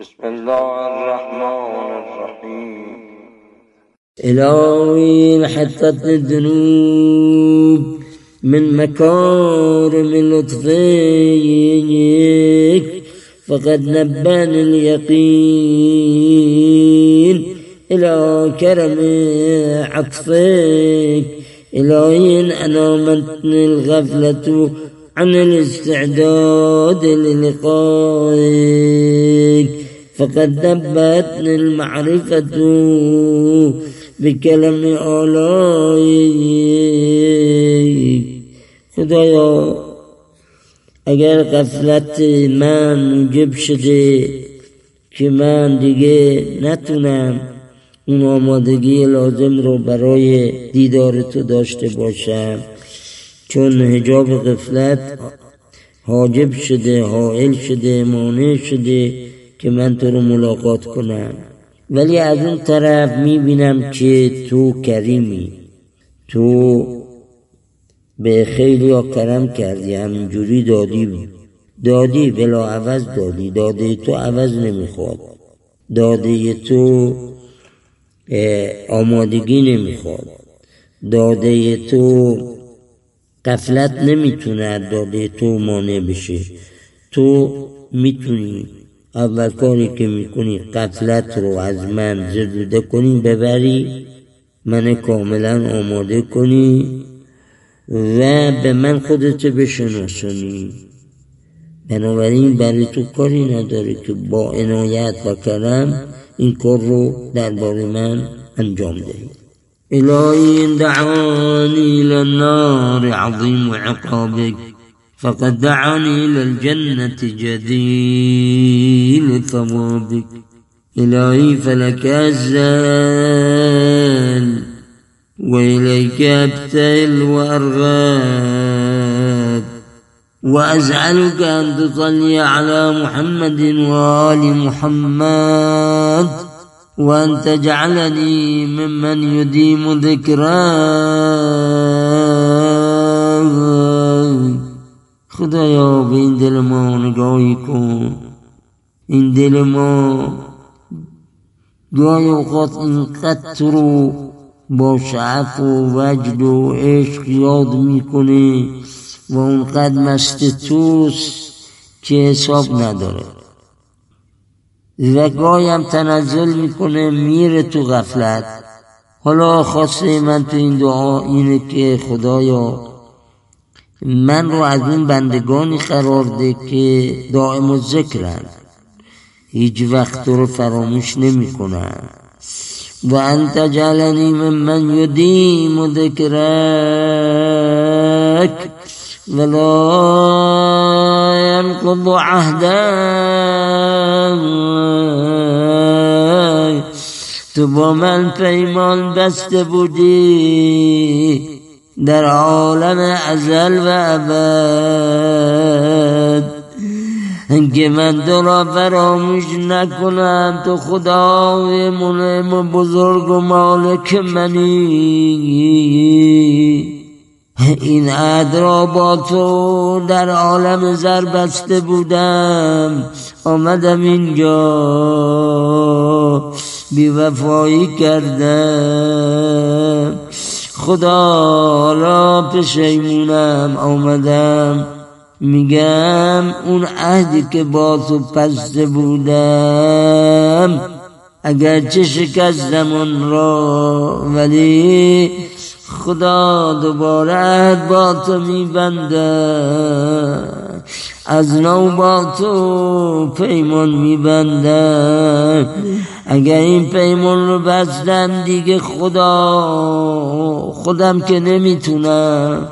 بسم الله الرحمن الرحيم. إلهي حطت الذنوب من مكارم لطفيك فقد نبأني اليقين. إلى كرم عطفك إلهي أنامتني الغفلة عن الاستعداد للقائك. فقد دبتني المعرفة بكلم آلائك. خدایا اگر غفلت من موجب شده که من دیگه نتونم اون آمادگی لازم رو برای دیدار تو داشته باشم چون هجاب غفلت حاجب شده حائل شده مانع شده که من تو رو ملاقات کنم. ولی از اون طرف می‌بینم که تو کریمی. تو به خیلی ها کرم کردی همینجوری دادی. دادی بلا عوض دادی. داده تو عوض نمی‌خواد. داده تو آمادگی نمی‌خواد. داده تو قفلت نمی‌تونه داده تو مانع بشه. تو می‌تونی اول کاری که می‌کنی قفلت رو از من زدوده کنی ببری من کاملا آماده کنی و به من خودت بشناسانی بنابراین برای تو کاری نداره که با عنایت و کرم این کار رو درباره من انجام دهی. الهی دعانی للنار عظیم عقابک. فقد دعاني إلى الجنة جديل ثوابك. إلهي فلك أزال وإليك أبتل وأرغب. وأسألك أن تصلي على محمد وآل محمد وأن تجعلني ممن يديم ذكراه خدایا به این دل ما نگاهی کن. این دل ما گاهی اوقات اینقدر تو رو با شعف و وجد و عشق یاد می‌کنه و اونقدر مست توست که حساب نداره. و گاهی هم تنزل می‌کنه میره تو غفلت. حالا خواسته من تو این دعا اینه که خدایا من رو از اون بندگانی قرار ده که دائم و ذکرن. هیچ وقت رو فراموش نمی کنن. و انت جلنی من من یدیم و ذکرک ولا ينقض تو با من پیمان بسته بودی. در عالم ازل و ابد. که من تو را فراموش نکنم تو خدای منعم و بزرگ و مالک منی. این عهد را با تو در عالم زر بسته بودم. آمدم اینجا. بیوفایی کردم. خدا را پشیمونم آمدم. میگم اون عهدی که با تو پسته بودم. اگر چه شکستم اون را ولی خدا دوباره با تو میبندم از نو با تو پیمان میبندم اگر این پیمان رو بستم دیگه خدا خودم که نمی‌تونم.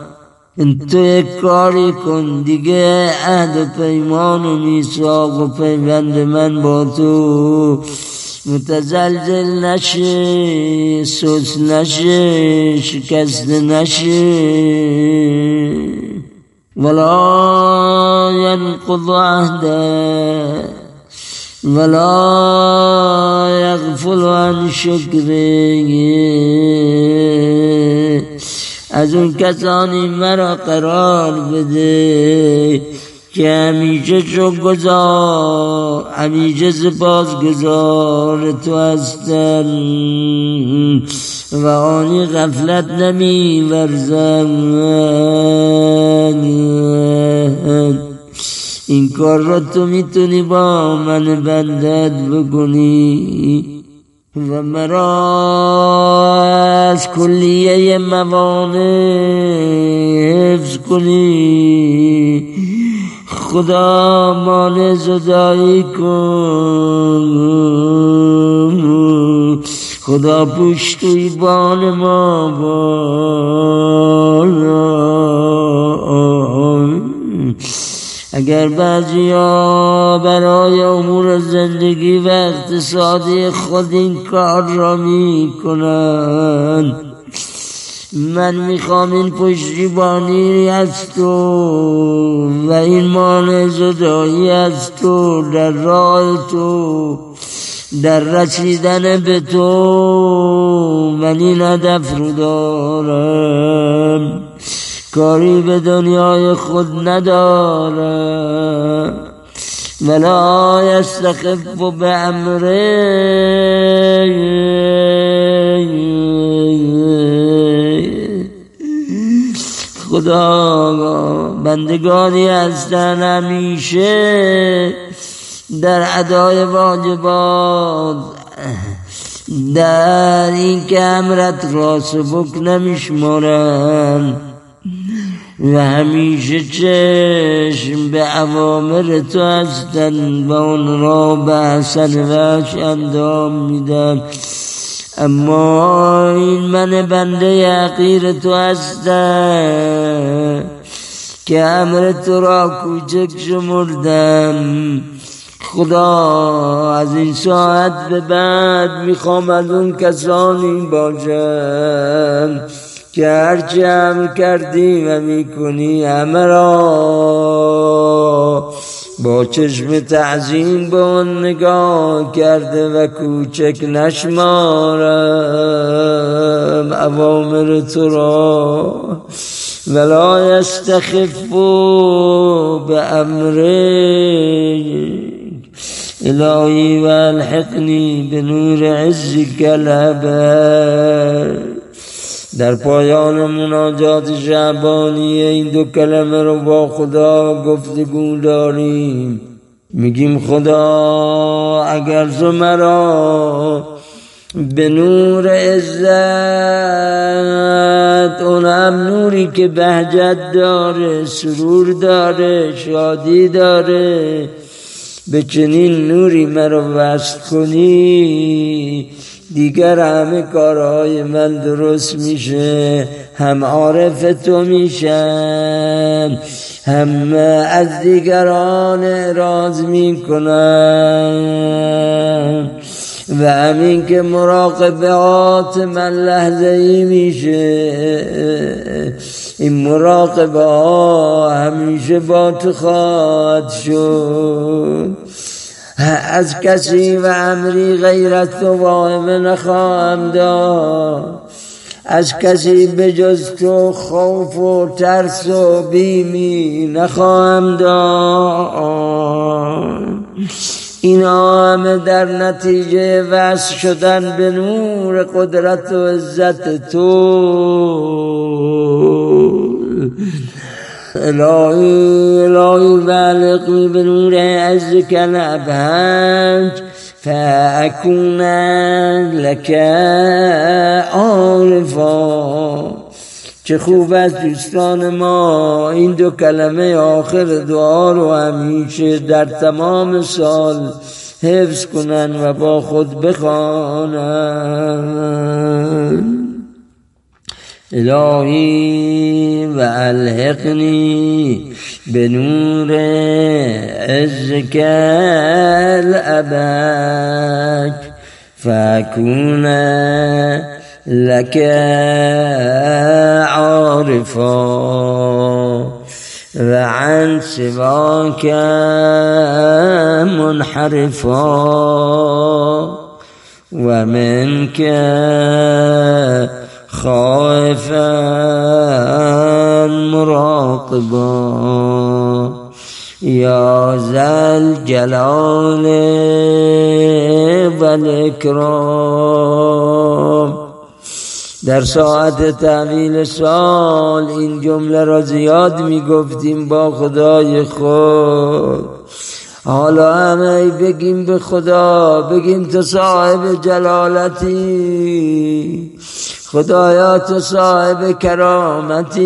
تو یک کاری کن دیگه عهد و پیمان و میثاق و پیوند من با تو. متزلزل نشه سوس نشه شکست نشه. ولا ينقض عهده ولا يغفل عن شکره. از اون کسانی مرا قرار بده که همیشه چو گذار همیشه سپاس گذار تو هستن و آنی غفلت نمی ورزن این کار را تو می‌تونی با من بندت بکنی. و مرا از کلیه موانع حفظ کنی. خدا مان زدایی کن. خدا پشتوی بان ما بالا اگر ها برای امور زندگی و اقتصادی خود این کار را می کنند من می‌خوام این پشتیبانی از تو و این مانع زدایی از تو در راه تو در رسیدن به تو من این هدف رو دارم. کاری به دنیای خود نداره ولا یستخف به امره خدا بندگانی هستن همیشه در ادای واجبات در این که امرت را سبک نمیشمارن. و همیشه چشم به عوامر تو هستن و اون را به حسن وش اندام میدن. اما این من بنده حقیر تو هستم که امر تو را کوچک شمردم. خدا از این ساعت به بعد می‌خوام از اون کسانی باشم که هرچه هم کردی و می‌کنی همه را. با چشم تعظیم به اون نگاه کرده و کوچک نشمارم اوامر تو را. ولا یستخفو به امره الهی و الحقنی به نور عزک الابد در پایان مناجات شعبانی این دو کلمه رو با خدا گفتگو داریم. میگیم خدا اگر تو مرا به نور عزت اون هم نوری که بهجت داره سرور داره شادی داره به چنین نوری مرا وصل کنی. دیگر همه کارهای من درست میشه. هم عارف تو میشن هم از دیگران راز می‌کنن و همین که مراقبات من لحظه ای میشه. این مراقبه همیشه با تو خواهد شد. از کسی و امری غیرت تو واهمه نخواهم داد از کسی به جز تو خوف و ترس و بیمی نخواهم داد اینا همه در نتیجه وصل شدن به نور قدرت و عزت تو. الهی الهی بالغني بنور عزك الأبهاج فأكون لك عارفا چه خوب از دوستان ما این دو کلمه آخر دعا رو همیشه در تمام سال حفظ کنن و با خود بخوانند إلهي وألهقني بنور عزك الأباك فأكون لك عارفا وعن سواك منحرفا ومنك خائفا مراقبا یا زل جلال و الاکرام در ساعت تحویل سال این جمله را زیاد می گفتیم با خدای خود. حالا همه بگیم به خدا بگیم تو صاحب جلالتی خدایا تو صاحب کرامتی.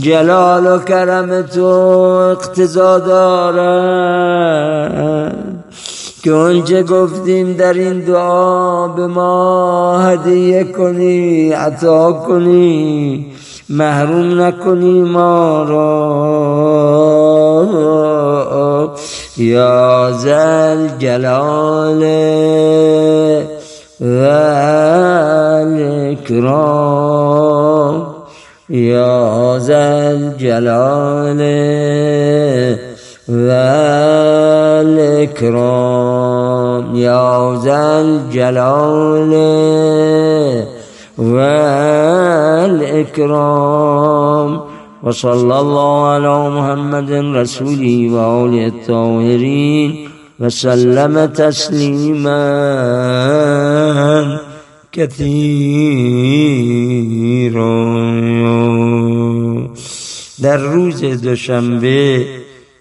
جلال و کرم تو اقتضا دارد که اونچه گفتیم در این دعا به ما هدیه کنی عطا کنی. محروم نکنی ما را. یا زل جلال و الاکرام یا زل جلال و الاکرام یا زل جلال والإكرام. وصلى الله على محمد رسوله وآله الطاهرين وسلم تسليما كثيرا. در روز دوشنبه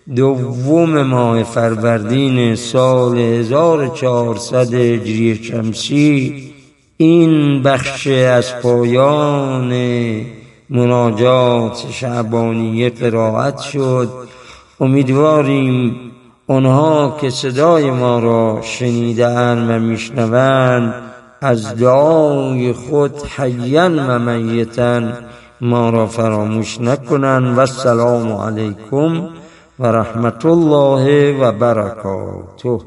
دوم ماه فروردین سال 1400 هجری شمسی این بخش از پایان مناجات شعبانیه قرائت شد. امیدواریم آنها که صدای ما را شنیدن و میشنوند از دعای خود حیا و میتا ما را فراموش نکنند. و السلام علیکم و رحمت الله و برکاته.